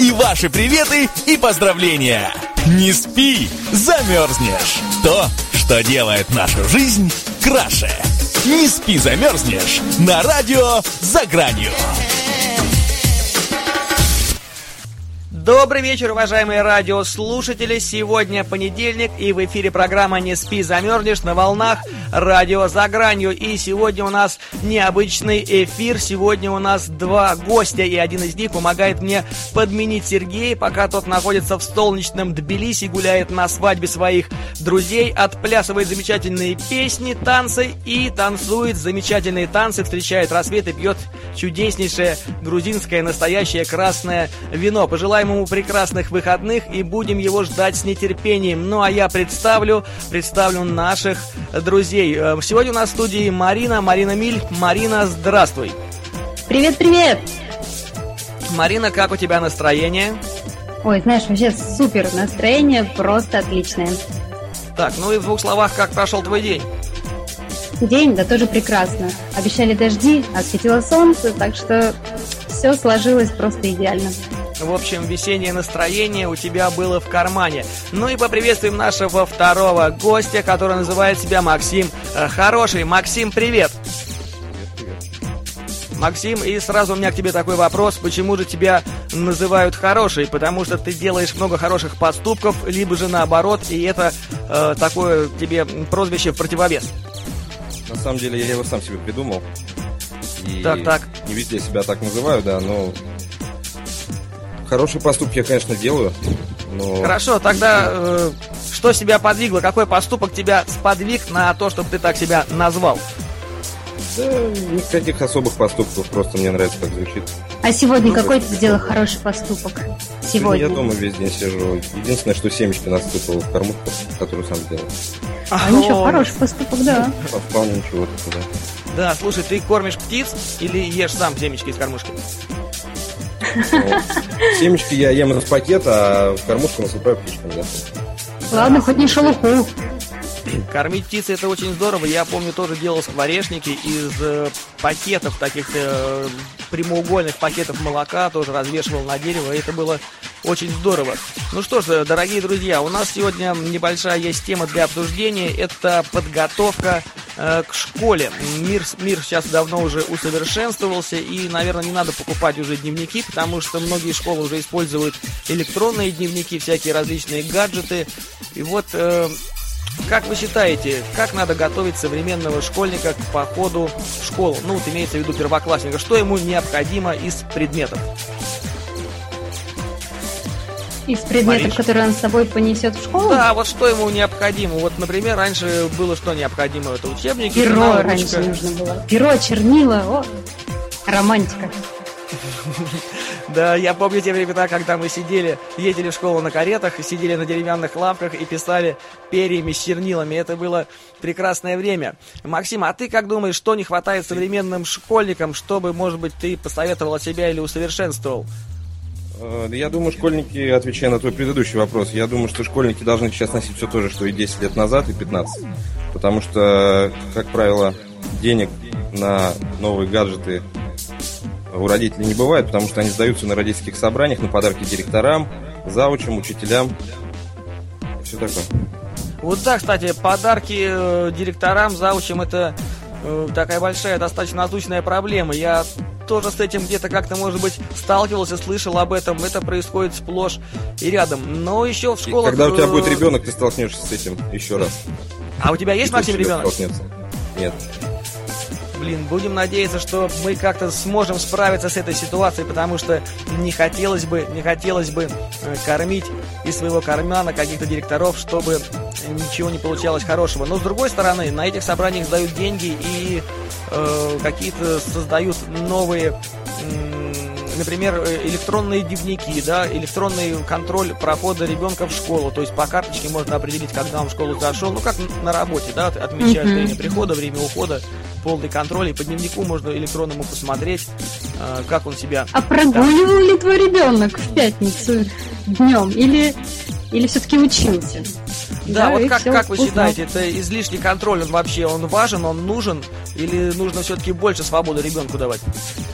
и ваши приветы и поздравления. Не спи, замерзнешь. То, что делает нашу жизнь краше. Не спи, замерзнешь на радио «За гранью». Добрый вечер, уважаемые радиослушатели. Сегодня понедельник, и в эфире программа «Не спи, замерзнешь» на волнах радио «За гранью». И сегодня у нас необычный эфир. Сегодня у нас два гостя, и один из них помогает мне подменить Сергея, пока тот находится в солнечном Тбилиси, гуляет на свадьбе своих друзей, отплясывает замечательные песни, танцы и танцует замечательные танцы, встречает рассвет и пьет чудеснейшее грузинское настоящее красное вино. Пожелаем ему прекрасных выходных и будем его ждать с нетерпением. Ну а я представлю, представлю наших друзей. Э, сегодня у нас в студии Марина, Марина Миль. Марина, здравствуй. Привет-привет! Марина, как у тебя настроение? Ой, знаешь, вообще супер настроение, просто отличное. Так, ну и в двух словах, как прошел твой день? День, да тоже прекрасно. Обещали дожди, а светило солнце, так что все сложилось просто идеально. В общем, весеннее настроение у тебя было в кармане. Ну и поприветствуем нашего второго гостя, который называет себя Максим э, Хороший. Максим, привет! Максим, и сразу у меня к тебе такой вопрос. Почему же тебя называют хороший? Потому что ты делаешь много хороших поступков, либо же наоборот, и это э, такое тебе прозвище в противовес. На самом деле я его сам себе придумал. И так, так. Не везде себя так называю, да, но Хорошие поступки я, конечно, делаю, но... Хорошо, тогда э, что себя подвигло? Какой поступок тебя сподвиг на то, чтобы ты так себя назвал? Да, никаких особых поступков, просто мне нравится, как звучит. А сегодня ну, какой ты сделал хороший поступок? Сегодня? Я дома весь день сижу. Единственное, что семечки насыпал в кормушку, которую сам делал. А, а ничего, хороший поступок, да. Вполне ничего, да. Да, слушай, ты кормишь птиц или ешь сам семечки из кормушки? Семечки я ем из пакета, а в кормушку насыпаю птичкам. Ладно, хоть не шелуху. Кормить птицы это очень здорово. Я помню, тоже делал скворечники из э, пакетов, таких э, прямоугольных пакетов молока, тоже развешивал на дерево. Это было очень здорово. Ну что ж, дорогие друзья, у нас сегодня небольшая есть тема для обсуждения. Это подготовка э, к школе. Мир, мир сейчас давно уже усовершенствовался, и, наверное, не надо покупать уже дневники, потому что многие школы уже используют электронные дневники, всякие различные гаджеты. И вот э, как вы считаете, как надо готовить современного школьника к походу в школу? Ну, вот имеется в виду первоклассника. Что ему необходимо из предметов? Из предметов, Мариш? которые он с собой понесет в школу? Да, вот что ему необходимо. Вот, например, раньше было что необходимо? Это учебники, Перо раньше нужно было. Перо, чернила, о, романтика. Да, я помню те времена, когда мы сидели, ездили в школу на каретах, сидели на деревянных лавках и писали перьями с чернилами. Это было прекрасное время. Максим, а ты как думаешь, что не хватает современным школьникам, чтобы, может быть, ты посоветовал себя или усовершенствовал? Э, я думаю, школьники, отвечая на твой предыдущий вопрос, я думаю, что школьники должны сейчас носить все то же, что и 10 лет назад, и 15. Потому что, как правило, денег на новые гаджеты у родителей не бывает, потому что они сдаются на родительских собраниях, на подарки директорам, заучам, учителям. Все такое. Вот да, кстати, подарки э, директорам, заучам это э, такая большая, достаточно насущная проблема. Я тоже с этим где-то как-то, может быть, сталкивался, слышал об этом. Это происходит сплошь и рядом. Но еще в школах... И когда у тебя будет э, ребенок, ты столкнешься с этим еще раз. А у тебя есть, Максим, ребенок? Нет. Блин, будем надеяться, что мы как-то сможем справиться с этой ситуацией, потому что не хотелось бы, не хотелось бы э, кормить из своего кармана каких-то директоров, чтобы ничего не получалось хорошего. Но с другой стороны, на этих собраниях сдают деньги и э, какие-то создают новые например, э, электронные дневники, да, электронный контроль прохода ребенка в школу. То есть по карточке можно определить, когда он в школу зашел. Ну, как на работе, да, отмечают mm-hmm. время прихода, время ухода, полный контроль. И по дневнику можно электронному посмотреть, э, как он себя... А прогуливал ли твой ребенок в пятницу днем? Или, или все-таки учился? Да, Да, вот как, как вы считаете, это излишний контроль, он вообще, он важен, он нужен? Или нужно все-таки больше свободы ребенку давать?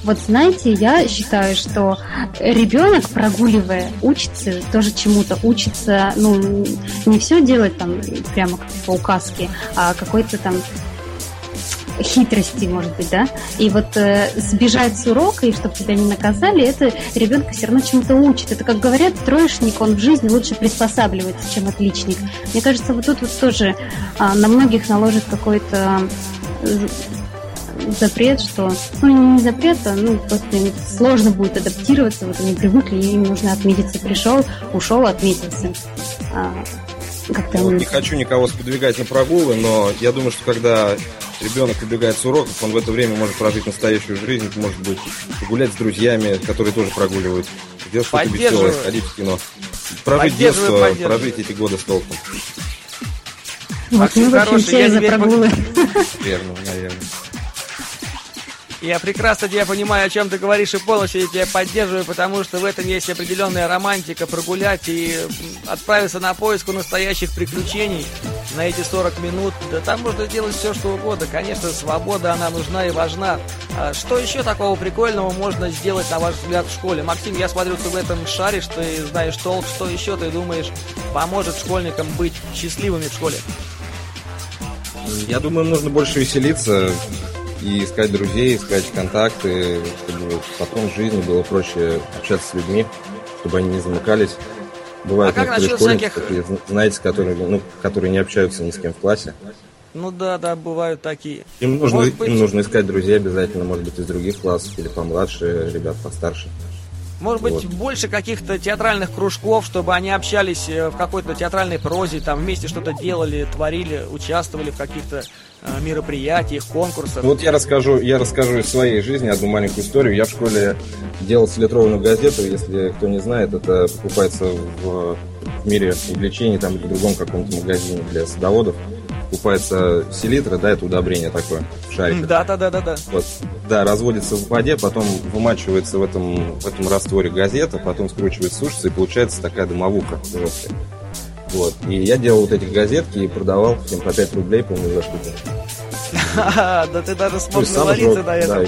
Вот знаете, я считаю, что ребенок, прогуливая, учится тоже чему-то, учится, ну, не все делать там прямо по указке, а какой-то там хитрости, может быть, да? И вот э, сбежать с урока, и чтобы тебя не наказали, это ребенка все равно чему-то учит. Это, как говорят, троечник, он в жизни лучше приспосабливается, чем отличник. Мне кажется, вот тут вот тоже а, на многих наложит какой-то э, запрет, что, ну, не запрет, а, ну, просто им сложно будет адаптироваться, вот они привыкли, им нужно отметиться. Пришел, ушел, отметился. А, как-то Вот не хочу никого сподвигать на прогулы, но я думаю, что когда ребенок убегает с уроков, он в это время может прожить настоящую жизнь, может быть, погулять с друзьями, которые тоже прогуливают, сделать что-то веселое, сходить в кино. Прожить детство, прожить эти годы с толком. Вот Максим мы, в общем, все за прогулы. Верно, наверное. Я прекрасно тебя понимаю, о чем ты говоришь, и полностью я тебя поддерживаю, потому что в этом есть определенная романтика, прогулять и отправиться на поиск настоящих приключений на эти 40 минут. Да там можно делать все, что угодно. Конечно, свобода, она нужна и важна. А что еще такого прикольного можно сделать, на ваш взгляд, в школе? Максим, я смотрю, ты в этом шаришь, ты знаешь толк. Что еще, ты думаешь, поможет школьникам быть счастливыми в школе? Я думаю, нужно больше веселиться и искать друзей, искать контакты, чтобы потом в жизни было проще общаться с людьми, чтобы они не замыкались. Бывают А некоторые школьники, всяких- знаете, которые, ну, которые не общаются ни с кем в классе. Ну да, да, бывают такие. Им нужно, Может быть- им нужно искать друзей обязательно, может быть, из других классов или помладше, ребят постарше. Может быть, Вот. больше каких-то театральных кружков, чтобы они общались э, в какой-то театральной прозе, там вместе что-то делали, творили, участвовали в каких-то э, мероприятиях, конкурсах. Вот я расскажу, я расскажу из своей жизни одну маленькую историю. Я в школе делал селитровую газету, если кто не знает, это покупается в, в мире увлечений, там или в другом каком-то магазине для садоводов. Покупается селитра, да, это удобрение такое, в шариках. Да, да, да, да, да. Вот, да, разводится в воде, потом вымачивается в этом, в этом растворе газета, потом скручивается, сушится, и получается такая дымовуха жесткая. Вот. И я делал вот эти газетки и продавал всем по 5 рублей, по-моему, за штуку. Да ты даже смог навариться на этом. Да, и.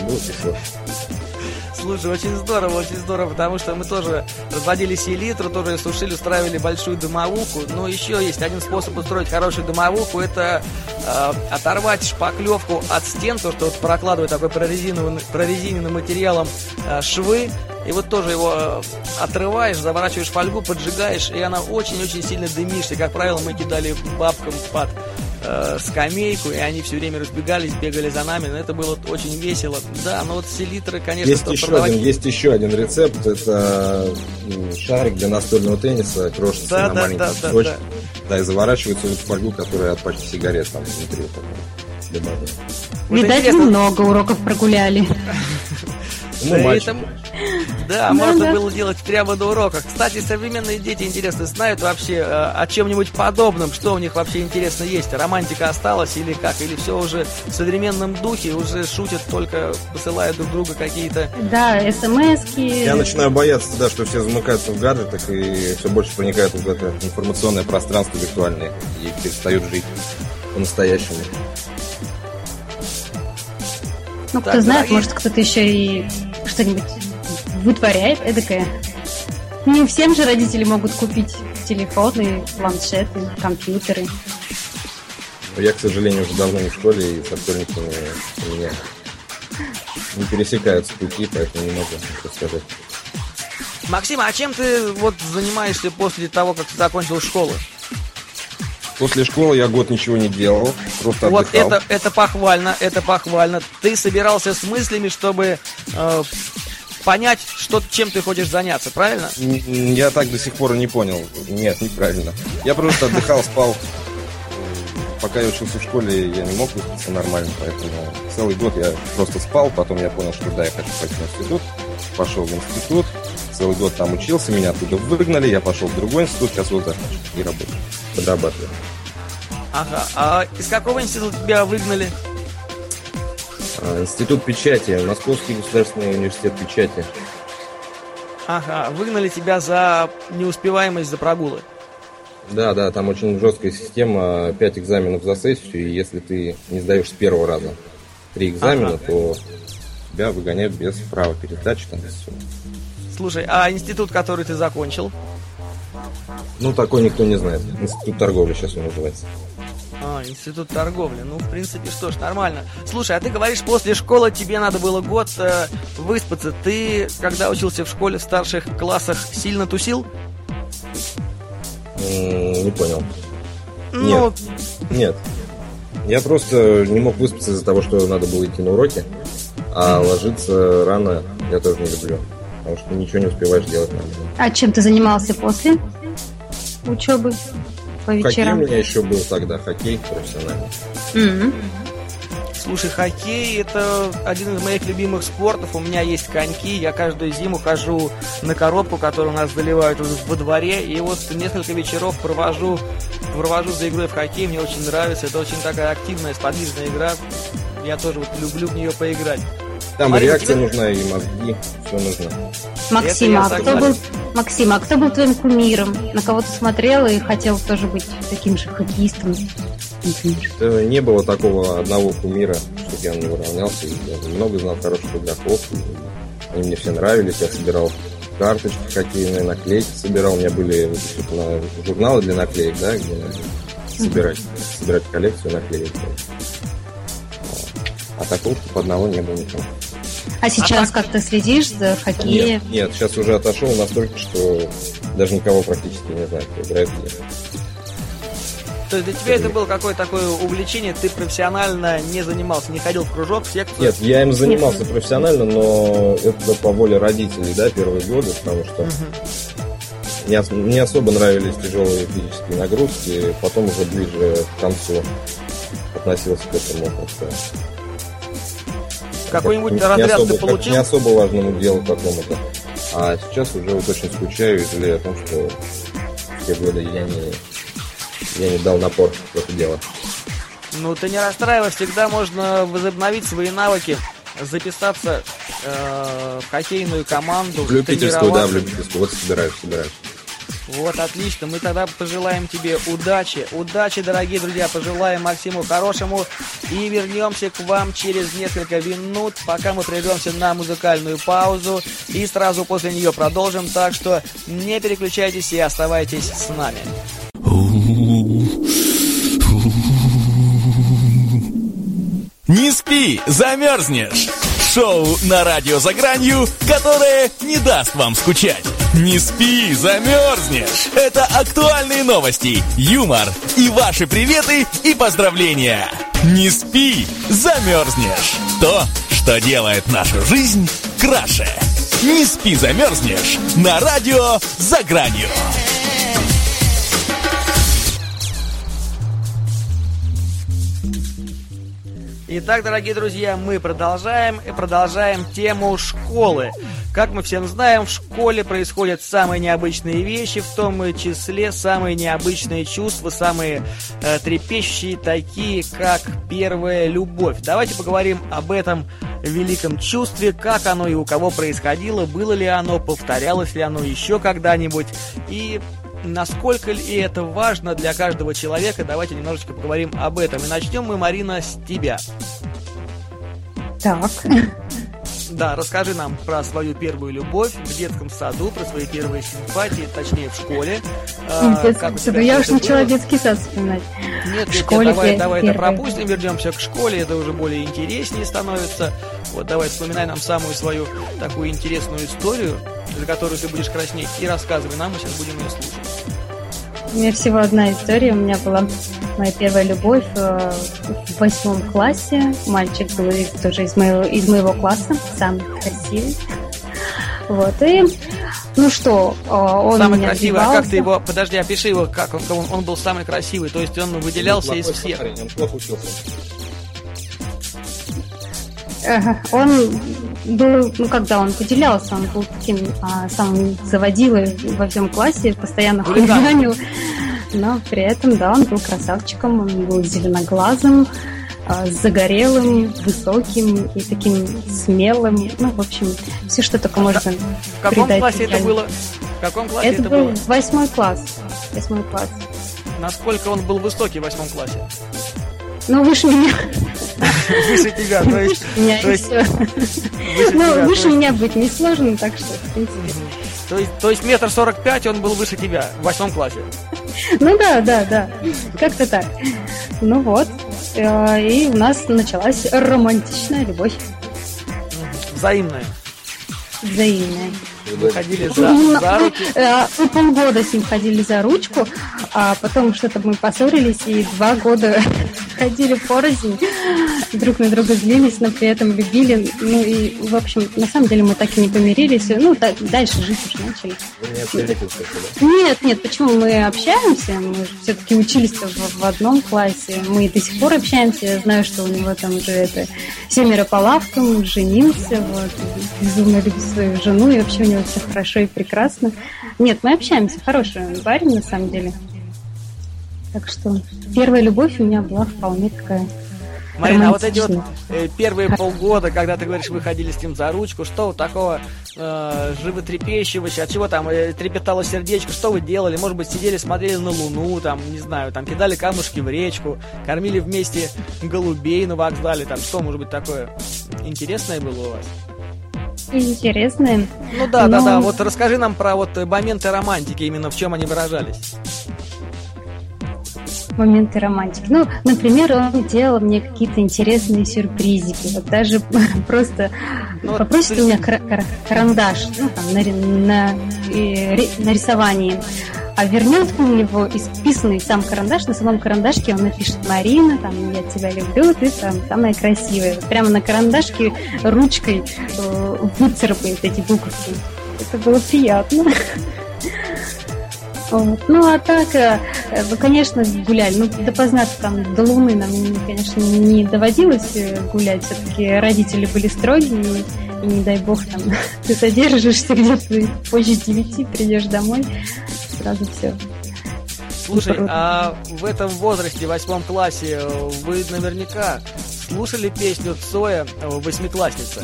Слушай, очень здорово, очень здорово, потому что мы тоже разводили селитру, тоже сушили, устраивали большую дымовуху. Но еще есть один способ устроить хорошую дымовуху, это э, оторвать шпаклевку от стен, то, что вот прокладывает такой прорезиненным, прорезиненным материалом э, швы, и вот тоже его э, отрываешь, заворачиваешь фольгу, поджигаешь, и она очень-очень сильно дымишься. Как правило, мы кидали бабкам под э, скамейку, и они все время разбегались, бегали за нами, но это было очень весело. Да, но вот селитры, конечно, Есть еще, продавать- один, есть еще один рецепт. Это м, шарик для настольного тенниса, крошится Да, на да, маленькие да, да, да. Да, и заворачивается в фольгу, которая от пачки сигарет там внутри. вот Видать, вы много уроков прогуляли. Ну, Да, мальчик. это- Да, Да, можно да. было делать прямо на уроках. Кстати, современные дети, интересно, знают вообще э, о чем-нибудь подобном, что у них вообще интересно есть? Романтика осталась или как? Или все уже в современном духе, уже шутят только, посылая друг друга какие-то... Да, смс-ки. Я начинаю бояться, да, что все замыкаются в гаджетах и все больше проникают в это информационное пространство виртуальное и перестают жить по-настоящему. Ну, кто Так, знает, дорогие- может, кто-то еще и что-нибудь вытворяет эдакое. Не всем же родители могут купить телефоны, планшеты, компьютеры. Но я, к сожалению, уже давно не в школе, и со школьниками у меня не пересекаются пути, поэтому не могу ничего сказать. Максим, а чем ты вот занимаешься после того, как ты закончил школу? После школы я год ничего не делал, просто Вот отдыхал. это, это похвально, это похвально. Ты собирался с мыслями, чтобы э, понять, что, чем ты хочешь заняться, правильно? Я так до сих пор и не понял. Нет, неправильно. Я просто отдыхал, спал. Пока я учился в школе, я не мог выспаться нормально, поэтому целый год я просто спал. Потом я понял, что да, я хочу пойти в институт. Пошел в институт, целый год там учился, меня оттуда выгнали, я пошел в другой институт, сейчас вот и работаю, подрабатываю. Ага. А из какого института тебя выгнали? А, Институт печати, Московский государственный университет печати. Ага, выгнали тебя за неуспеваемость за прогулы. Да, да, там очень жесткая система, 5 экзаменов за сессию, и если ты не сдаешь с первого раза три экзамена, ага. то тебя выгоняют без права пересдачи там все. Слушай, а институт, который ты закончил? Ну, такой никто не знает. Институт торговли сейчас он называется. А, институт торговли. Ну, в принципе, что ж, нормально. Слушай, а ты говоришь, после школы тебе надо было год э, выспаться. Ты, когда учился в школе в старших классах, сильно тусил? Не понял. Ну... Нет. Нет. Я просто не мог выспаться из-за того, что надо было идти на уроки. А ложиться рано я тоже не люблю. Потому что ничего не успеваешь делать. А чем ты занимался после учебы? По вечерам? Хоккей у меня еще был тогда, хоккей профессиональный. Mm-hmm. Слушай, хоккей это один из моих любимых спортов. У меня есть коньки. Я каждую зиму хожу на коробку, которую у нас заливают во дворе. И вот несколько вечеров провожу, провожу за игрой в хоккей. Мне очень нравится. Это очень такая активная, сподвижная игра. Я тоже вот люблю в нее поиграть. Там Марина, реакция тебе... нужна и мозги, все нужно. Максима, а кто был, Максима, а кто был твоим кумиром? На кого ты смотрел и хотел тоже быть таким же хоккеистом? Не было такого одного кумира, чтобы я на него равнялся. Я много знал хороших игроков. Они мне все нравились. Я собирал карточки хоккейные, наклейки собирал. У меня были журналы для наклеек, да, где собирать, собирать коллекцию наклеек. А такого, чтобы одного не было никого. А сейчас а как ты следишь за хоккеем? Нет, нет, сейчас уже отошел настолько, что даже никого практически не знаю, кто играет где. То есть для тебя это было какое-то такое увлечение, ты профессионально не занимался, не ходил в кружок, в секцию? Нет, я им занимался Нет. профессионально, но это по воле родителей, да, первые годы, потому что угу. не, не особо нравились тяжелые физические нагрузки, потом уже ближе к концу относился к этому как-то какой-нибудь как, разряд особо, ты получил? не особо важному делу какому-то. А сейчас уже вот очень скучаю и жалею о том, что в те годы я не я не дал напор в это дело. Ну, ты не расстраивайся, всегда можно возобновить свои навыки, записаться э, в хоккейную команду. В любительскую, да, в любительскую. Вот собираюсь, собираюсь. Вот, отлично. Мы тогда пожелаем тебе удачи. Удачи, дорогие друзья. Пожелаем Максиму хорошему. И вернемся к вам через несколько минут, пока мы прервемся на музыкальную паузу. И сразу после нее продолжим. Так что не переключайтесь и оставайтесь с нами. Не спи, замерзнешь. Шоу на радио за гранью, которое не даст вам скучать. Не спи, замерзнешь. Это актуальные новости, юмор и ваши приветы и поздравления. Не спи, замерзнешь. То, что делает нашу жизнь краше. Не спи, замерзнешь. На радио за гранью. Итак, дорогие друзья, мы продолжаем и продолжаем тему школы. Как мы всем знаем, в школе происходят самые необычные вещи, в том числе самые необычные чувства, самые э, трепещущие, такие как первая любовь. Давайте поговорим об этом великом чувстве, как оно и у кого происходило, было ли оно, повторялось ли оно еще когда-нибудь. И насколько ли это важно для каждого человека, давайте немножечко поговорим об этом. И начнем мы, Марина, с тебя. Так. Да, расскажи нам про свою первую любовь в детском саду, про свои первые симпатии, точнее в школе. В детском саду. Я уже начала детский сад вспоминать. Нет, нет, нет давай, давай это пропустим, вернемся к школе, это уже более интереснее становится. Вот давай вспоминай нам самую свою такую интересную историю, за которую ты будешь краснеть, и рассказывай нам, мы сейчас будем ее слушать. У меня всего одна история. У меня была моя первая любовь э, в восьмом классе. Мальчик был тоже из моего, из моего класса, самый красивый. Вот, и ну что, э, он Самый красивый, а как ты его, подожди, опиши его, как он, он, он был самый красивый, то есть он выделялся из всех. он плохо учился. Он был, ну когда он выделялся, он был таким а, самым заводилой во всем классе, постоянно хулиганил. Но при этом, да, он был красавчиком, он был зеленоглазым, а, загорелым, высоким и таким смелым. Ну, в общем, все, что только можно В каком классе это было? В каком классе это, это был было? восьмой класс. Восьмой класс. Насколько он был высокий в восьмом классе? Ну, выше меня. Выше тебя, то есть... Ну, выше меня быть несложно, так что, в принципе. То есть, то есть метр сорок пять он был выше тебя в восьмом классе. Ну да, да, да. Как-то так. Ну вот. Э, И у нас началась романтичная любовь. Взаимная. Взаимная. Вы ходили Ну, за, за руки. э, Мы полгода с ним ходили за ручку, а потом что-то мы поссорились и два года ходили порознь, друг на друга злились, но при этом любили. Ну и, в общем, на самом деле мы так и не помирились. Ну, так, дальше жить уже начали. Вы не общались Нет, нет, почему мы общаемся? Мы все-таки учились в, в одном классе. Мы до сих пор общаемся. Я знаю, что у него там уже это семеро по лавкам, женился, вот, безумно любит свою жену, и вообще у него все хорошо и прекрасно. Нет, мы общаемся, хороший парень на самом деле. Так что первая любовь у меня была вполне такая. Марина, а вот эти вот э, первые полгода, когда ты говоришь, вы ходили с ним за ручку, что вот такого э, животрепещущего, от чего там э, трепетало сердечко, что вы делали? Может быть, сидели, смотрели на Луну, там, не знаю, там, кидали камушки в речку, кормили вместе голубей на вокзале, там, что, может быть, такое интересное было у вас? Интересная. Ну да, да, Ну- да, вот расскажи нам про вот моменты романтики, именно в чем они выражались. Моменты романтики. Ну, например, он делал мне какие-то интересные сюрпризики. Вот даже просто Ну, вот попросит ты- у меня кара- кара- карандаш ну, там, на, на, на рисовании, а вернет мне его исписанный сам карандаш. На самом карандашке он напишет «Марина, там, я тебя люблю, ты там самая красивая». Вот прямо на карандашке ручкой э, выцарапает эти буковки. Это было приятно. Вот. Ну, а так, э, э, ну, конечно, гуляли. Ну, допоздна там до Луны нам, конечно, не доводилось э, гулять. Все-таки родители были строгие, и, не дай бог, там, ты задержишься где-то позже девяти, придешь домой, сразу все. Слушай, а в этом возрасте, в восьмом классе, вы наверняка слушали песню Цоя «Восьмиклассница».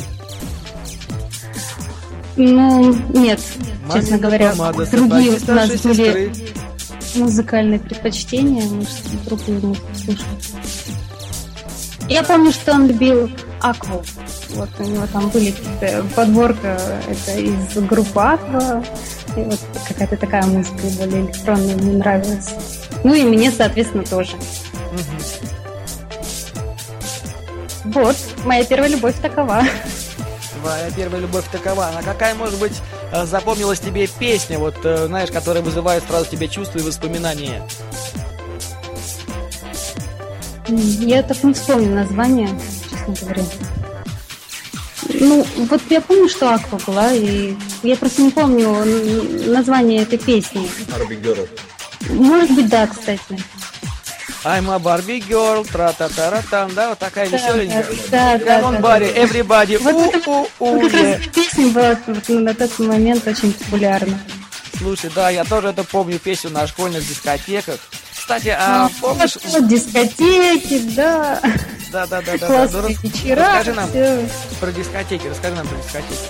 Ну, нет, честно Мамина говоря, помада, другие у нас старшей были сестры. музыкальные предпочтения, мы что-то другую музыку слушали. Я помню, что он любил Акву. Вот у него там были какие-то подборка это из группы Аква. И вот какая-то такая музыка более электронная мне нравилась. Ну и мне, соответственно, тоже. Вот, моя первая любовь такова. Твоя первая любовь такова. А какая, может быть, э, запомнилась тебе песня, вот, э, знаешь, которая вызывает сразу тебе чувства и воспоминания? Я так не вспомню название, честно говоря. Ну, вот я помню, что Аква была, и я просто не помню название этой песни. Арби. Может быть, да, кстати. I'm a Barbie girl, тра-та-та-ра-там, да, вот такая Да, веселенькая. да, да, Come on, да, everybody, Вот yeah. раз эта песня была на тот момент очень популярна. Слушай, да, я тоже это помню песню на школьных дискотеках. Кстати, а помнишь... Вот дискотеки, да, Да, да, да, да. классные вечера, Расскажи нам про дискотеки, расскажи нам про дискотеки.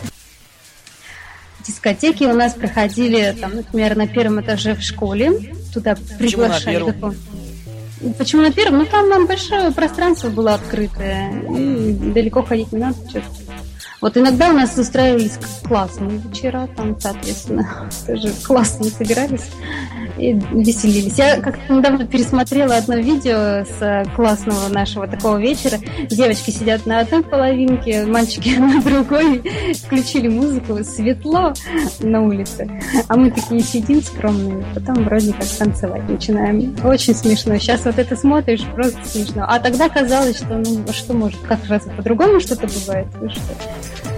Дискотеки у нас проходили, там, например, на первом этаже в школе. Туда приглашали. первом? такого- Почему на первом? Ну, там нам большое пространство было открытое. И далеко ходить не надо. чё-то. Вот иногда у нас устраивались классные вечера, там, соответственно, тоже классно собирались и веселились. Я как-то недавно пересмотрела одно видео с классного нашего такого вечера. Девочки сидят на одной половинке, мальчики на другой, включили музыку, светло на улице, а мы такие сидим скромные, потом вроде как танцевать начинаем. Очень смешно. Сейчас вот это смотришь, просто смешно. А тогда казалось, что ну а что может, как раз по-другому что-то бывает. Вы что?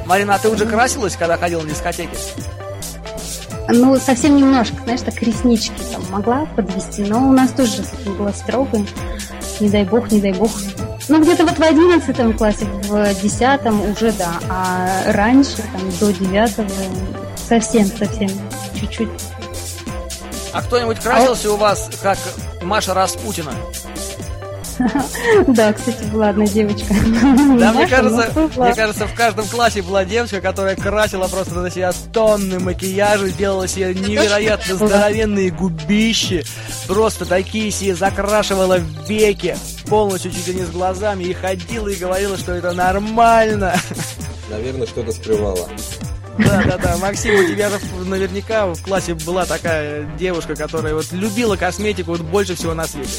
Марина, а ты уже красилась, когда ходила на дискотеки? Ну, совсем немножко, знаешь, так реснички там могла подвести, но у нас тоже с этим было строго. Не дай бог, не дай бог. Ну, где-то вот в одиннадцатом классе, в десятом уже да, а раньше, там, до девятого совсем, совсем чуть-чуть. А кто-нибудь красился у вас, как Маша Распутина? Да, кстати, была одна девочка. Да, мне кажется, мне кажется, в каждом классе была девочка, которая красила просто на себя тонны макияжа, делала себе невероятно здоровенные губищи, просто такие себе закрашивала веки, полностью чуть ли не с глазами, и ходила и говорила, что это нормально. Наверное, что-то скрывала. Да, да, да. Максим, у тебя же наверняка в классе была такая девушка, которая вот любила косметику вот больше всего на свете.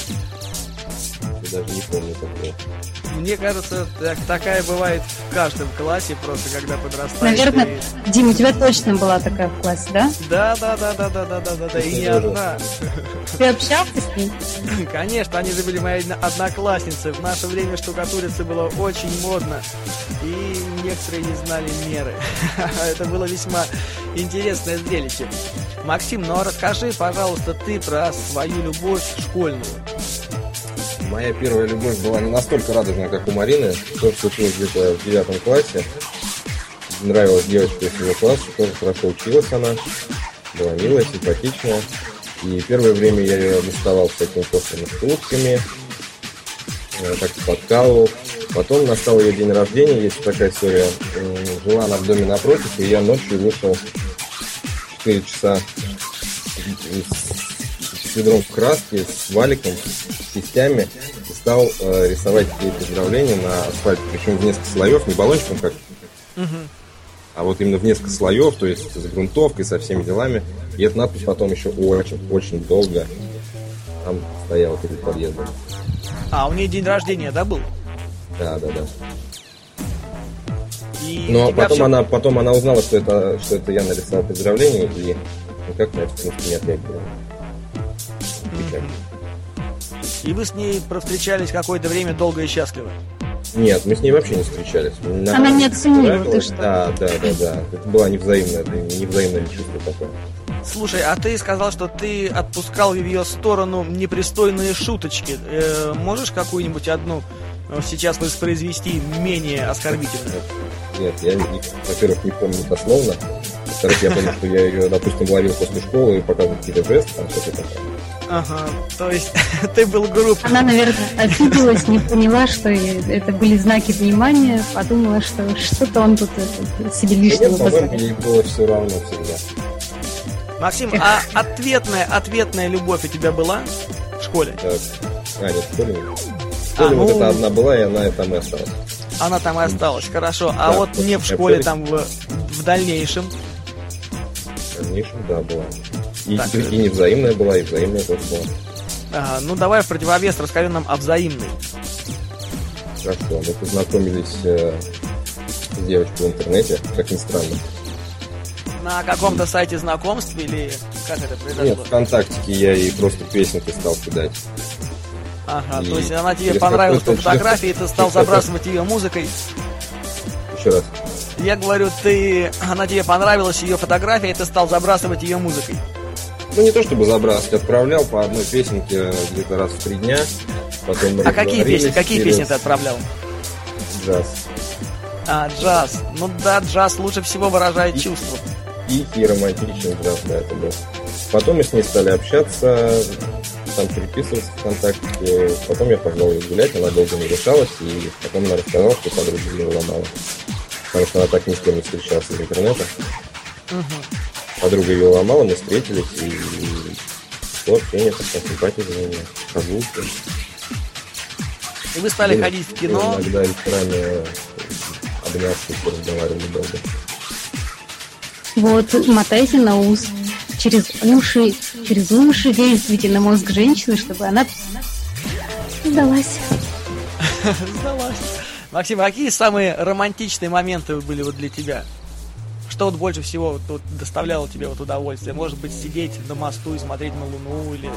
Я даже не помню такого. Мне кажется, так, такая бывает в каждом классе, просто когда подрастаешь. Наверное, ты- Дим, у тебя точно была такая в классе, да? Да, да, да, да, да, да, да, да, да, и не одна. Ты общался с ней? Конечно, они же были мои одно- одноклассницы. В наше время штукатуриться было очень модно. И некоторые не знали меры. Это было весьма интересное зрелище. Максим, ну а расскажи, пожалуйста, ты про свою любовь школьную. Моя первая любовь была не настолько радужная, как у Марины. Все случилось где-то в девятом классе. Нравилась девочка из своего класса, тоже хорошо училась она. Была милая, симпатичная. И первое время я ее доставал всякими постными шутками, э, так подкалывал. Потом настал ее день рождения, есть такая история. Жила она в доме напротив, и я ночью вышел в 4 часа ведром краски, с валиком, с кистями и стал э, рисовать ей поздравления на асфальте. Причем в несколько слоев, не баллончиком, как а вот именно в несколько слоев, то есть с грунтовкой, со всеми делами. И эта надпись потом еще очень-очень долго там стояла перед подъездом. А, у нее день рождения, да, был? Да, да, да. И Но у тебя потом всё- она, потом она узнала, что это, что это я нарисовал поздравление, и никак на это, в принципе, не отреагировала. Печально. И вы с ней провстречались какое-то время долго и счастливо. Нет, мы с ней вообще не встречались. На- Она не оценила, ты что? Да, да, да, да. Это было невзаимное, это невзаимное чувство такое. Слушай, а ты сказал, что ты отпускал в ее сторону непристойные шуточки. Э, можешь какую-нибудь одну э, сейчас воспроизвести менее оскорбительную? Нет, я, во-первых, не помню дословно. Во-вторых, я помню, что я ее, допустим, ловил после школы и показывал какие-то жесты, там что-то такое. Ага, то есть ты был груб. Она, наверное, обиделась, не поняла, что это были знаки внимания, подумала, что что-то он тут это, себе лишнего позволяет. ей было все равно всегда. Максим, а ответная, ответная любовь у тебя была в школе? Так. А, нет, в школе нет. В школе А, вот ну- эта одна была, и она там и осталась. Она там и осталась, хорошо. А Да, вот не в школе, там в, в дальнейшем. В дальнейшем, да, была. И, Так, и, невзаимная была, и взаимная тоже была. Ага, ну давай в противовес расскажи нам о взаимной. Хорошо, мы познакомились э, с девочкой в интернете, как ни странно. На каком-то сайте знакомств или как это Нет, произошло? ВКонтактике я ей просто песенки стал кидать. Ага, И то есть она тебе понравилась по фотографии, и ты стал забрасывать ее музыкой. Еще раз. Я говорю, ты, она тебе понравилась ее фотография, и ты стал забрасывать ее музыкой. Ну, не то чтобы забрасывать, отправлял по одной песенке где-то раз в три дня. Потом А какие песни, какие песни ты отправлял? Джаз. А, джаз. Ну да, джаз лучше всего выражает чувства. Тихий, романтичный джаз, да, это был. Потом мы с ней стали общаться, там переписываться ВКонтакте. Потом я ее гулять, она долго не решалась, и потом она рассказала, что подруга ее ломала. Потому что она так ни с кем не встречалась из интернета. Подруга ее ломала, мы встретились, и то общение, как симпатия за меня, прогулки. И вы стали Были- ходить в кино. Иногда вечерами обнявшись, разговаривали долго. Вот, мотайте на ус. Через уши, через уши действуйте на мозг женщины, чтобы она сдалась. Сдалась. Максим, а какие самые романтичные моменты были вот для тебя? Что вот больше всего вот, вот доставляло тебе вот удовольствие? Может быть, сидеть на мосту и смотреть на Луну или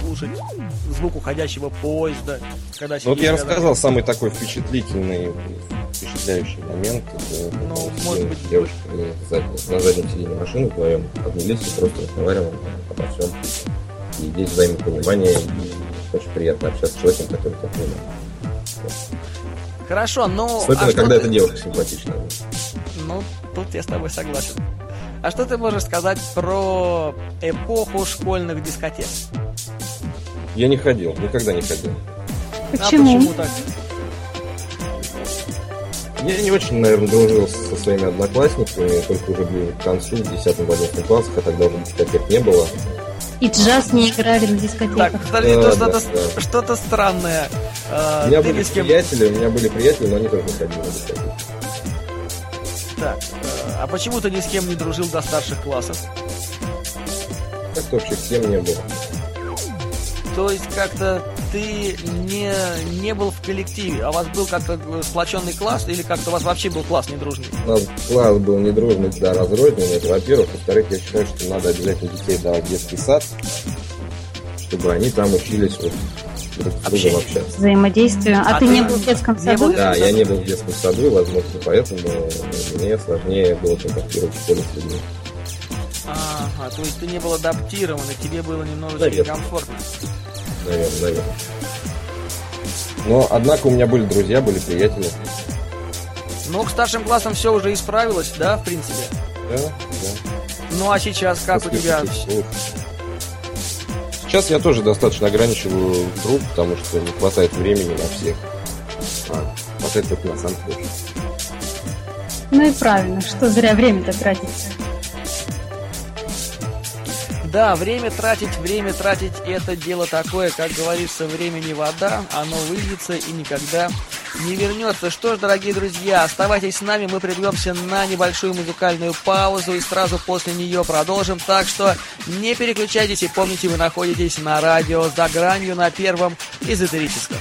слушать звук уходящего поезда, когда Ну, вот сидишь я рядом? рассказал самый такой впечатлительный, впечатляющий момент. Это, Ну, когда может быть, с девушкой сзади- на заднем сиденье машины вдвоем обнялись и просто разговариваем обо всем. И есть взаимопонимание, и очень приятно общаться с человеком, который так понимает. Хорошо, ну... Особенно, а когда ты- эта девушка симпатичная. Ну, тут я с тобой согласен. А что ты можешь сказать про эпоху школьных дискотек? Я не ходил, никогда не ходил. Почему? А почему так? Я не очень, наверное, дружил со своими одноклассниками, только уже ближе к концу, в 10-11 классах, а тогда уже дискотек не было. И джаз не играли на Так, дискотеках. подожди, Да, то да, что-то да. что-то странное. А, У меня ты были ни с кем... приятели, у меня были приятели, но они тоже не ходили на дискотеки. Так, э, а почему ты ни с кем не дружил до старших классов? Как-то общих тем не было. То есть как-то ты не, не был в коллективе, а у вас был как-то сплоченный класс, или как-то у вас вообще был класс недружный? У нас класс был недружный, да, разрозненный, это во-первых. Во-вторых, я считаю, что надо обязательно детей давать в детский сад, чтобы они там учились вот с Общению. общаться. Взаимодействию. А, А ты ты не был в детском саду? Да, я не был в детском саду, возможно, поэтому мне сложнее было контактировать в школе с людьми. Ага, то есть ты не был адаптирован, и тебе было немножечко Наверное. некомфортно. Наверное, наверное. Но, однако, у меня были друзья, были приятели. Но к старшим классам все уже исправилось, да, в принципе? Да, да. Ну а сейчас как у После тебя? таких слов. Сейчас я тоже достаточно ограничиваю круг, потому что не хватает времени на всех. А хватает только на сам тоже. Ну и правильно, что зря время-то тратить. Да, время тратить, время тратить, это дело такое, как говорится, времени вода, оно выльется и никогда не вернется. Что ж, дорогие друзья, оставайтесь с нами, мы прервемся на небольшую музыкальную паузу и сразу после нее продолжим. Так что не переключайтесь и помните, вы находитесь на радио «За гранью» на первом эзотерическом.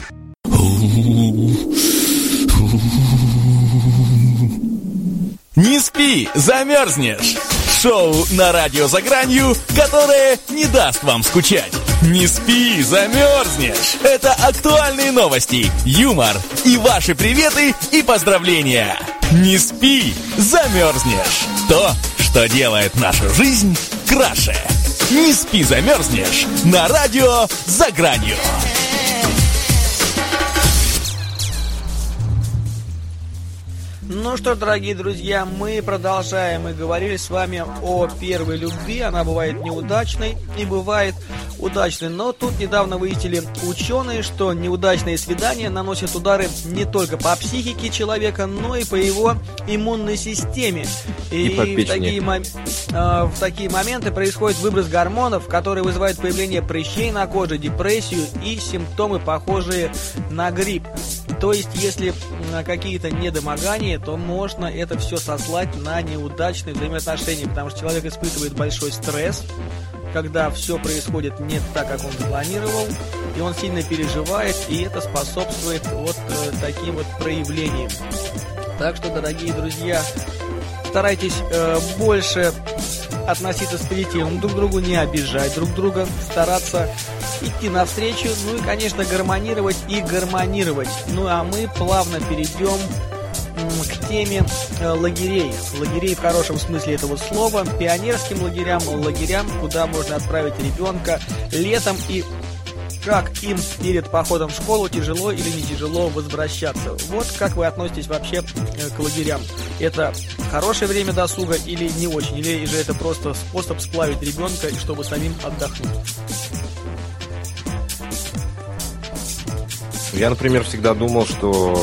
Не спи, замерзнешь. Шоу на радио за гранью, которое не даст вам скучать. Не спи, замерзнешь. Это актуальные новости, юмор и ваши приветы и поздравления. Не спи, замерзнешь. То, что делает нашу жизнь краше. Не спи, замерзнешь. На радио за гранью. Ну что, дорогие друзья, мы продолжаем. Мы говорили с вами о первой любви. Она бывает неудачной и бывает удачной. Но тут недавно выяснили ученые, что неудачные свидания наносят удары не только по психике человека, но и по его иммунной системе. И по в, такие, а, в такие моменты происходит выброс гормонов, которые вызывают появление прыщей на коже, депрессию и симптомы, похожие на грипп. То есть, если какие-то недомогания, то можно это все сослать на неудачные взаимоотношения, потому что человек испытывает большой стресс, когда все происходит не так, как он запланировал, и он сильно переживает, и это способствует вот э, таким вот проявлениям. Так что, дорогие друзья, старайтесь э, больше относиться с позитивом, друг другу не обижать, друг друга стараться идти навстречу, ну и, конечно, гармонировать и гармонировать. Ну а мы плавно перейдем к теме э, лагерей. Лагерей в хорошем смысле этого слова, пионерским лагерям, лагерям, куда можно отправить ребенка летом и как им перед походом в школу тяжело или не тяжело возвращаться. Вот как вы относитесь вообще э, к лагерям. Это хорошее время досуга или не очень? Или же это просто способ сплавить ребенка, чтобы самим отдохнуть? Я, например, всегда думал, что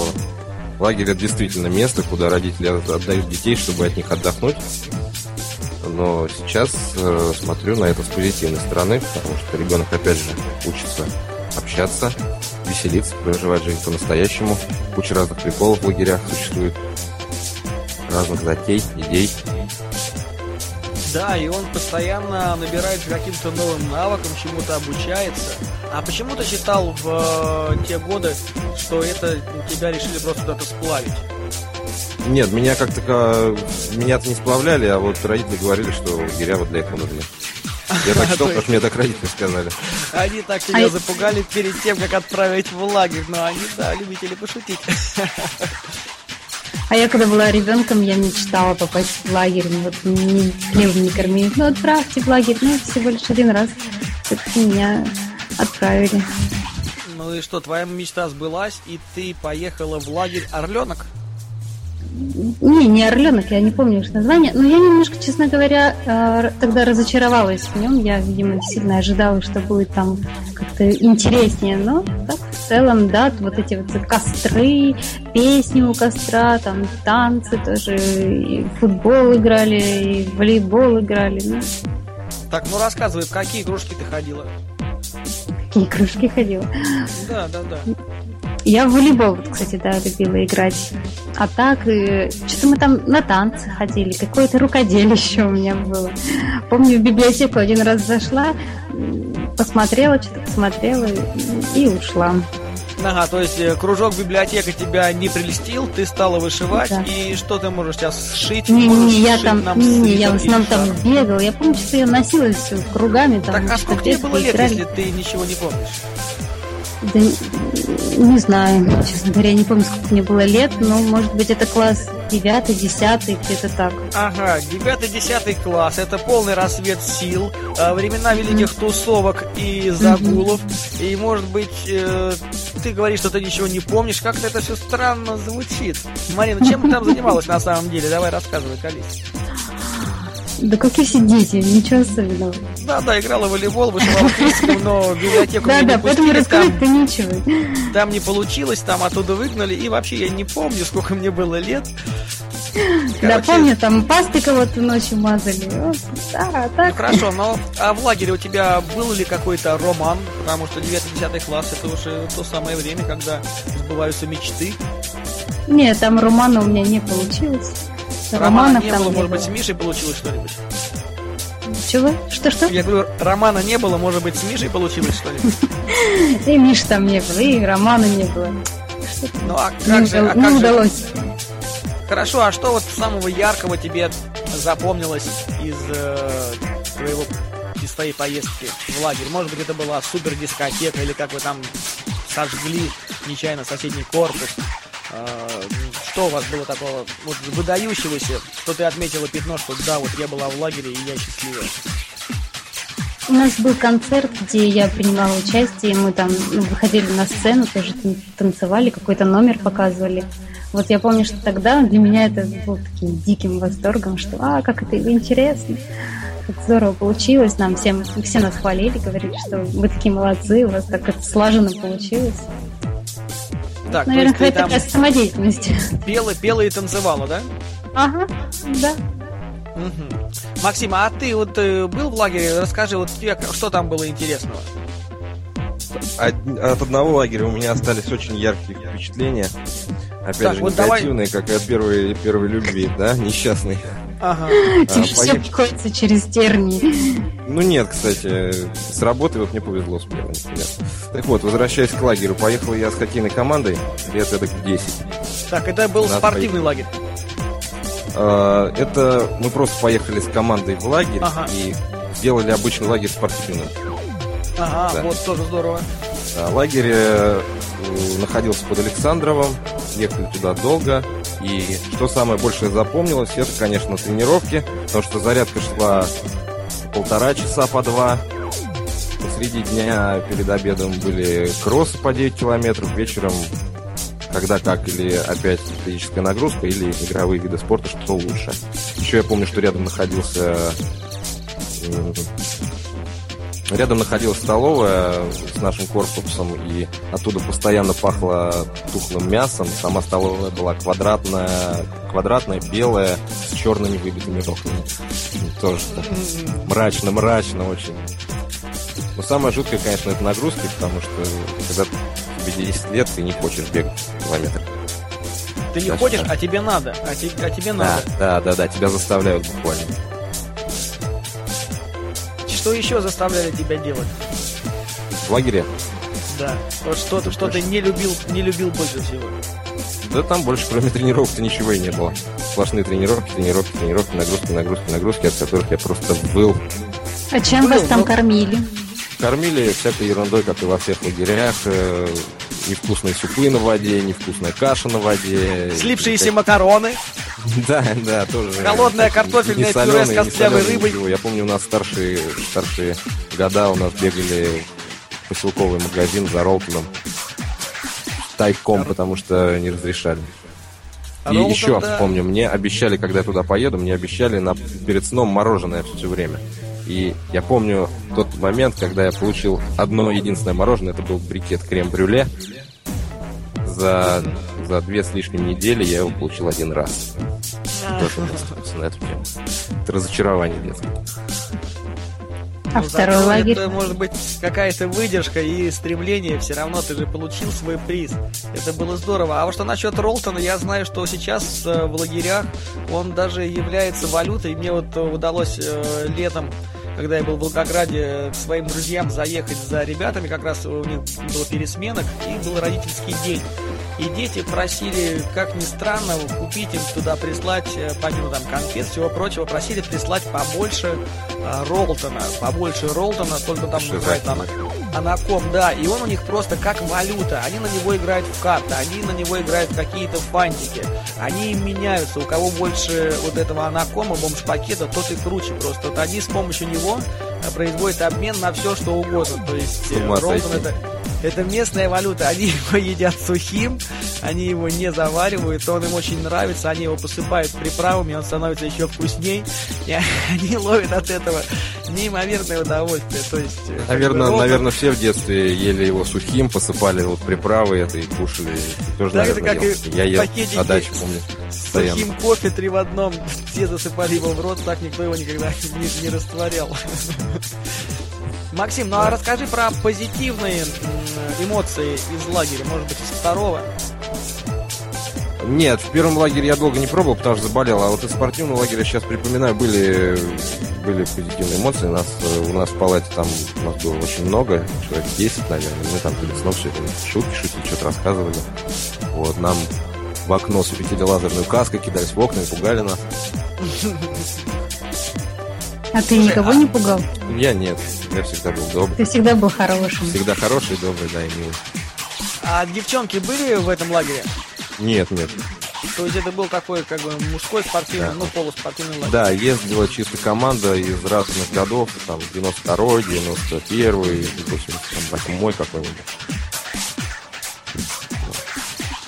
лагерь это действительно место, куда родители отдают детей, чтобы от них отдохнуть. Но сейчас э, смотрю на это с позитивной стороны, потому что ребенок, опять же, учится общаться, веселиться, проживать жизнь по-настоящему. Куча разных приколов в лагерях существует, разных затей, идей. Да, и он постоянно набирается каким-то новым навыкам, чему-то обучается. А почему ты считал в э, те годы, что это тебя решили просто куда-то сплавить? Нет, меня как-то меня-то не сплавляли, а вот родители говорили, что лагеря вот для этого нужны. Я так что мне так родители сказали. Они так А тебя я- запугали перед тем, как отправить в лагерь, но они, да, любители пошутить. А я когда была ребенком, я мечтала попасть в лагерь. Ну, Вот ни хлебом не кормили. Ну, отправьте в лагерь. Ну, всего лишь один раз. Все-таки меня отправили. Ну и что, твоя мечта сбылась, и ты поехала в лагерь Орленок? Не, не орленок, я не помню их название, но я немножко, честно говоря, э, тогда разочаровалась в нем. Я, видимо, сильно ожидала, что будет там как-то интереснее, но так в целом, да, вот эти вот костры, песни у костра, там танцы тоже, и футбол играли, и волейбол играли. Ну. Так, ну рассказывай, в какие кружки ты ходила? Какие кружки ходила? Да, да, да. Я в волейбол, кстати, да, любила играть. А так, и, что-то мы там на танцы ходили, какое-то рукоделище у меня было. Помню, в библиотеку один раз зашла, посмотрела, что-то посмотрела и, и ушла. Ага, то есть э, кружок библиотека тебя не прелестил, ты стала вышивать, да. и что ты можешь сейчас сшить? Не, не, я там, нам не, не, я в основном там бегал. Я помню, что я носилась кругами. Там, так а сколько тебе было лет, играли? если ты ничего не помнишь? Да не знаю, честно говоря, не помню, сколько мне было лет, но, может быть, это класс 9, 10, где-то так. Ага, 9, 10 класс, это полный рассвет сил, а, времена великих тусовок и загулов, mm-hmm. и, может быть, э, ты говоришь, что ты ничего не помнишь, как-то это все странно звучит. Марина, чем ты там занималась на самом деле? Давай рассказывай, Алис. Да какие все дети, ничего особенного. Да, да, играла в волейбол, вышивала крестиком, но библиотеку Да, да, поэтому рассказать-то нечего. Там не получилось, там оттуда выгнали, и вообще я не помню, сколько мне было лет. Да, помню, там пасты кого-то ночью мазали. Да, так. Ну хорошо, но а в лагере у тебя был ли какой-то роман? Потому что 9-10 класс это уже то самое время, когда сбываются мечты. Нет, там романа у меня не получилось. Романа не было, может быть, с Мишей получилось что-нибудь? Чего? Что-что? Я говорю, романа не было, может быть, с Мишей получилось что-нибудь? И Миши там не было, и романа не было. Ну, а как же... А не удалось. Хорошо, а что вот самого яркого тебе запомнилось из э, твоего из твоей поездки в лагерь? Может быть, это была супер дискотека или как вы там сожгли нечаянно соседний корпус? А, что у вас было такого вот, выдающегося, что ты отметила пятно, что да, вот я была в лагере и я счастливая? У нас был концерт, где я принимала участие, мы там ну, выходили на сцену, тоже танцевали, какой-то номер показывали. Вот я помню, что тогда для меня это был таким диким восторгом, что а, как это интересно, как здорово получилось, нам всем, все нас хвалили, говорили, что вы такие молодцы, у вас так это слаженно получилось. Так, Наверное, какая-то такая самодеятельность. Пела, пела и танцевала, да? Ага, да. Угу. Максим, а ты вот э, был в лагере? Расскажи, вот тебе что там было интересного? От, от одного лагеря у меня остались очень яркие впечатления. Опять так, же, вот негативные, давай... как и от первой, первой любви, да, несчастный. Ага. А, все проходится через тернии. Ну нет, кстати, с работы вот мне повезло с первым. Так вот, возвращаясь к лагерю, поехал я с хоккейной командой лет это 10. Так, это был спортивный лагерь? А, это мы просто поехали с командой в лагерь ага. и сделали обычный лагерь спортивным. Ага, да. вот тоже здорово. Да, лагерь э, находился под Александровым, ехали туда долго. И что самое большее запомнилось, это, конечно, тренировки, потому что зарядка шла полтора часа по два. Посреди дня перед обедом были кроссы по 9 километров, вечером когда как, или опять физическая нагрузка, или игровые виды спорта, что лучше. Еще я помню, что рядом находился Рядом находилась столовая с нашим корпусом, и оттуда постоянно пахло тухлым мясом. Сама столовая была квадратная, квадратная, белая, с черными выбитыми окнами. Тоже мрачно-мрачно очень. Но самое жуткое, конечно, это нагрузки, потому что когда тебе 10 лет, ты не хочешь бегать километр. Ты не хочешь, а тебе надо. А, те, а тебе надо. Да, да, да, да, тебя заставляют буквально. Что еще заставляли тебя делать? В лагере? Да. Вот что-то, что ты не любил, не любил больше всего. Да там больше, кроме тренировок-то ничего и не было. Сплошные тренировки, тренировки, тренировки, нагрузки, нагрузки, нагрузки, от которых я просто был. А чем был, вас там но... кормили? Кормили всякой ерундой, как и во всех лагерях. Э, невкусные супы на воде, невкусная каша на воде. Слипшиеся макароны. Да, да, тоже. Холодная картофельная пюре с костлявой рыбой. Я помню, у нас старшие, старшие года у нас бегали в поселковый магазин за Ролтоном тайком, потому что не разрешали. И Роллтон, еще да. помню, мне обещали, когда я туда поеду, мне обещали на, перед сном мороженое все время. И я помню тот момент, когда я получил одно единственное мороженое, это был брикет крем-брюле. За, за две с лишним недели я его получил один раз. Тоже на эту тему. Это разочарование детское. А Ну, второй зато лагерь? Это может быть какая-то выдержка и стремление. Все равно ты же получил свой приз. Это было здорово. А вот что насчет Ролтона, я знаю, что сейчас э, в лагерях он даже является валютой. Мне вот э, удалось э, летом когда я был в Волгограде, э, к своим друзьям заехать за ребятами, как раз у них было пересменок, и был родительский день. И дети просили, как ни странно, купить им туда прислать, э, помимо там конфет, всего прочего, просили прислать побольше э, Ролтона, побольше Ролтона, только там называют ана- Анаком, да, и он у них просто как валюта. Они на него играют в карты, они на него играют в какие-то фантики. Они им меняются. У кого больше вот этого анакома, бомж-пакета, тот и круче просто. Вот они с помощью него э, производят обмен на все, что угодно. То есть э, Ролтон это, это местная валюта. Они его едят сухим, они его не заваривают, он им очень нравится, они его посыпают приправами, он становится еще вкусней. И они ловят от этого неимоверное удовольствие. То есть, э, как бы Наверное, наверное, все в детстве ели его сухим, посыпали вот приправы это и кушали. Ты тоже, Так это наверное, как ел. и Я ел даче, помню, постоянно. Сухим кофе три в одном. Все засыпали его в рот, так никто его никогда не, не растворял. Максим, ну а расскажи про позитивные эмоции из лагеря, может быть, из второго. Нет, в первом лагере я долго не пробовал, потому что заболел. А вот из спортивного лагеря сейчас припоминаю, были, были позитивные эмоции. Нас, э, у нас в палате там у нас было очень много, человек 10, наверное. Мы там перед сном все время шутки шутили, что-то рассказывали. Вот, нам в окно светили лазерную каской, кидались в окна и пугали нас. А ты никого не пугал? Я нет, я всегда был добрый. Ты всегда был хорошим. Всегда хороший, добрый, да, и милый. А девчонки были в этом лагере? Нет, нет. То есть это был такой, как бы, мужской спортивный, Да. ну, полуспортивный лагерь. Да, ездила чисто команда из разных годов, там, 92-й, 91-й, 88-й какой-нибудь.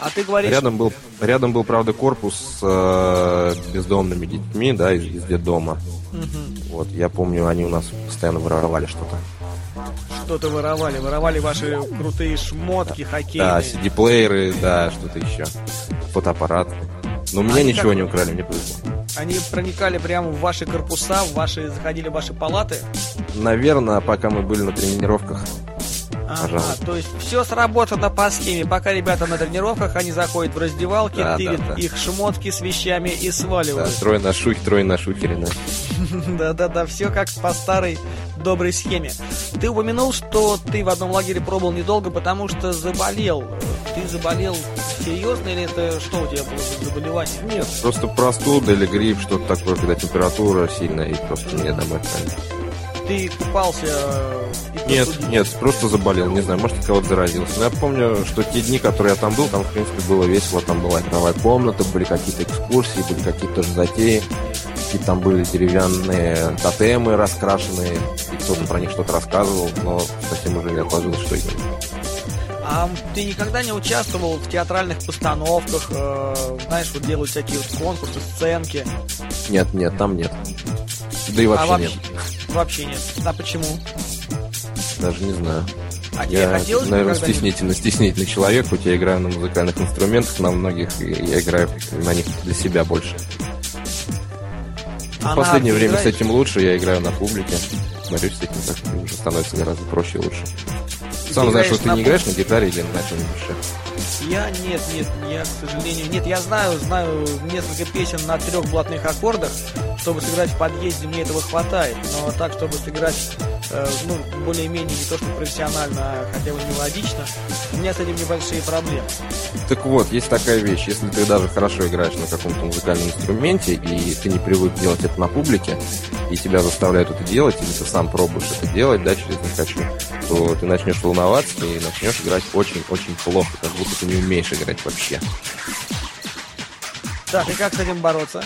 А ты говоришь, Рядом был, рядом был, правда, корпус с э, бездомными детьми, да, из, из детдома. мгм, Вот, я помню, они у нас постоянно воровали что-то. что-то воровали, воровали ваши крутые шмотки хоккейные. Да, CD-плееры, да, что-то еще. Фотоаппарат. Но у меня Они ничего как- не украли, мне повезло. Они проникали прямо в ваши корпуса, в ваши, заходили в ваши палаты. Наверное, пока мы были на тренировках. Ага, то есть все сработано по схеме. Пока ребята на тренировках, они заходят в раздевалки, Да, тырят да, да. их шмотки с вещами и Да, сваливают. трое на шухе, трое на шухере, да. Да-да-да, все как по старой доброй схеме. Ты упомянул, что ты в одном лагере пробовал недолго, потому что заболел. Ты заболел серьезно или это что у тебя было за заболевание? Нет, просто простуда или грипп, что-то такое, когда температура сильная, и просто мне домой отправили. Ты купался э, и Нет, простудился? нет, просто заболел, не знаю, может, от кого-то заразился. Но я помню, что те дни, которые я там был, там, в принципе, было весело. Там была игровая комната, были какие-то экскурсии, были какие-то тоже затеи. Какие-то там были деревянные тотемы раскрашенные, и кто-то про них что-то рассказывал, но совсем уже не отложилось, что именно. А ты никогда не участвовал в театральных постановках, э, знаешь, вот делают всякие вот конкурсы, сценки? Нет, нет, там нет. Да и а вообще вообще, нет. Вообще нет. А почему? Даже не знаю. А Я, хотелось наверное, стеснительный, стеснительный человек, хоть я играю на музыкальных инструментах, на многих, я играю на них для себя больше. А в последнее время с этим лучше, я играю на публике. Борюсь с этим, как уже становится гораздо проще и лучше. Сам знаешь, что ты не играешь на гитаре или на чем-нибудь еще? Я нет, нет, я, к сожалению, нет, я знаю, знаю несколько песен на трех блатных аккордах, чтобы сыграть в подъезде, мне этого хватает, но так, чтобы сыграть, ну, более-менее не то, что профессионально, а хотя бы мелодично, у меня с этим небольшие проблемы. Так вот, есть такая вещь, если ты даже хорошо играешь на каком-то музыкальном инструменте, и ты не привык делать это на публике, и тебя заставляют это делать, или ты сам пробуешь это делать, да, через «не хочу», то ты начнешь волноваться и начнешь играть очень-очень плохо, как будто ты не умеешь играть вообще. Так, и как с этим бороться?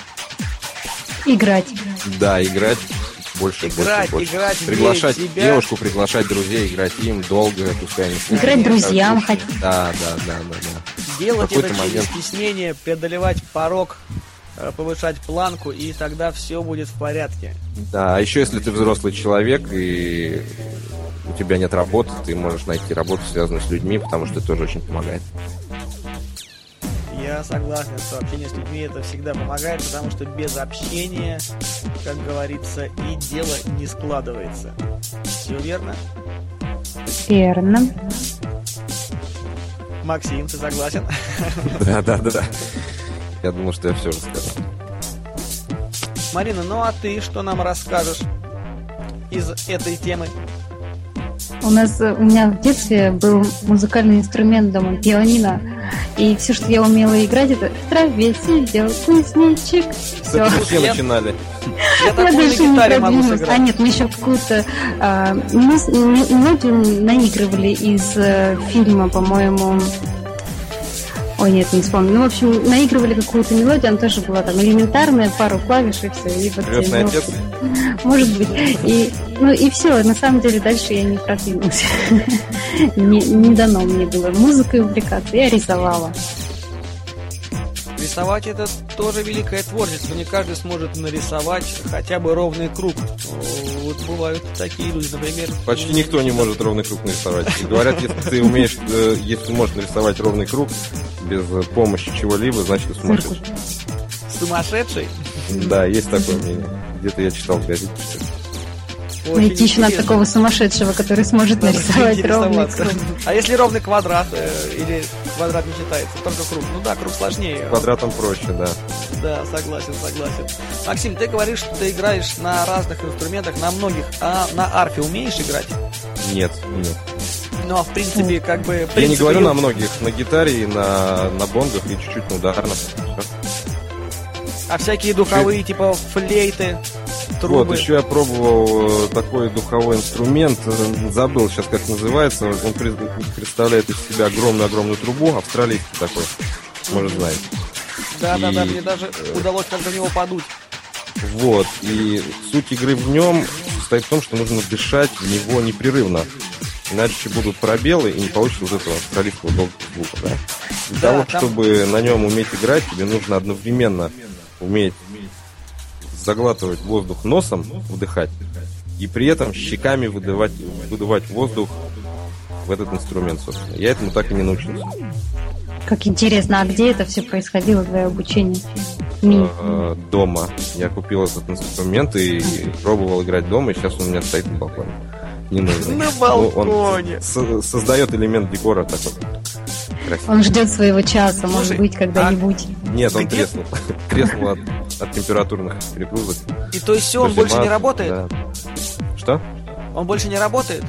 Играть. Да, играть больше, Играть, больше, больше. играть, приглашать верить в себя. девушку, приглашать друзей, играть им долго, пускай они слушают, Играть друзьям хоть. Да, да, да, да, да. Делать это какой-то через момент. стеснение, преодолевать порог, э, повышать планку, и тогда все будет в порядке. Да, а еще если ты взрослый человек и у тебя нет работы, ты можешь найти работу, связанную с людьми, потому что это тоже очень помогает. Я согласен, что общение с людьми это всегда помогает, потому что без общения, как говорится, и дело не складывается. Все верно? Верно. Максим, ты согласен? Да, да, да, да. Я думал, что я все рассказал. Марина, ну а ты что нам расскажешь из этой темы? У нас, э, у меня в детстве был музыкальный инструмент дома, пианино. И все, что я умела играть, это в траве сидел кузнечик. Все. все Я- начинали. Я Я даже не продвинулась. А нет, мы еще какую-то а, мелодию наигрывали из э, фильма, по-моему. Ой, нет, не вспомню. Ну, в общем, наигрывали какую-то мелодию, она тоже была там элементарная, пару клавиш и все. И вот, Крестный ну, отец. Может быть. И, ну и все, на самом деле дальше я не продвинулась. Не, не дано мне было музыкой увлекаться, я рисовала. Рисовать это тоже великое творчество. Не каждый сможет нарисовать хотя бы ровный круг. Вот бывают такие люди, например. Почти никто не может ровный круг нарисовать. И говорят, если ты умеешь, э, если можешь нарисовать ровный круг без помощи чего-либо, значит ты сумасшедший. Сумасшедший. Да, есть такое мнение. Где-то я читал в газете, что. Очень Найти еще надо такого сумасшедшего, который сможет Надо нарисовать ровный круг. А если ровный квадрат э, или квадрат не считается, только круг? Ну да, круг сложнее. Квадратом проще, да. Да, согласен, согласен. Максим, ты говоришь, что ты играешь на разных инструментах, на многих, а на арфе умеешь играть? Нет, нет. Ну, а в принципе, как бы... Я не говорю на многих, на гитаре и на, на бонгах и чуть-чуть на ударном. Всё. А всякие духовые, типа флейты, трубы. Вот, еще я пробовал э, такой духовой инструмент, э, забыл сейчас как называется, он пред- представляет из себя огромную-огромную трубу, австралийский такой, может знаете. Да, да, да, и- мне даже удалось как-то в него подуть. Вот, и суть игры в нем состоит в том, что нужно дышать в него непрерывно. Иначе будут пробелы и не получится вот этого австралийского долгого звука, да? Для Да, того, там- чтобы на нем уметь играть, тебе нужно одновременно уметь заглатывать воздух носом, вдыхать, и при этом щеками выдавать, выдувать воздух в этот инструмент, собственно. Я этому так и не научился. Как интересно, а где это все происходило, твое обучение? Ми. Э, Дома. Я купил этот инструмент и пробовал играть дома, и сейчас он у меня стоит на балконе. Не нужно. На Ну, он балконе. со- создает элемент декора такой. Красивый. Он ждет своего часа, может Слушай, быть, когда-нибудь. Нет, он треснул. Треснул от, от температурных перегрузок. И то есть все, он больше не работает? да. Что? Он больше не работает?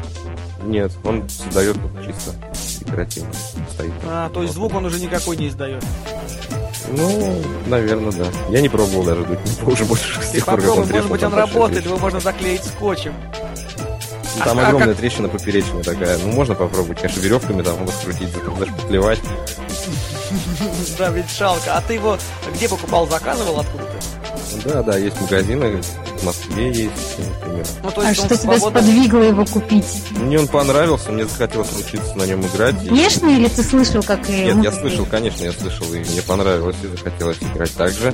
Нет, он создает чисто декоративно. Стоит. А, то есть звук он уже никакой не издает. Ну, наверное, да. Я не пробовал даже дуть. Уже больше Ты попробуй, может быть он работает, его можно заклеить скотчем. Ну, Там А- а огромная как- трещина поперечная такая. Ну, можно попробовать. Конечно, веревками там могут скрутить, зашпатлевать. Да, ведь жалко. А ты его где покупал, заказывал откуда-то? Да, да, есть магазины. В Москве есть, например. Ну, то А что тебя сподвигло его купить? Мне он понравился, мне захотелось научиться на нем играть. и- Внешне или ты слышал, как и Нет, я слышал, конечно, я слышал, и мне понравилось, и захотелось играть так же.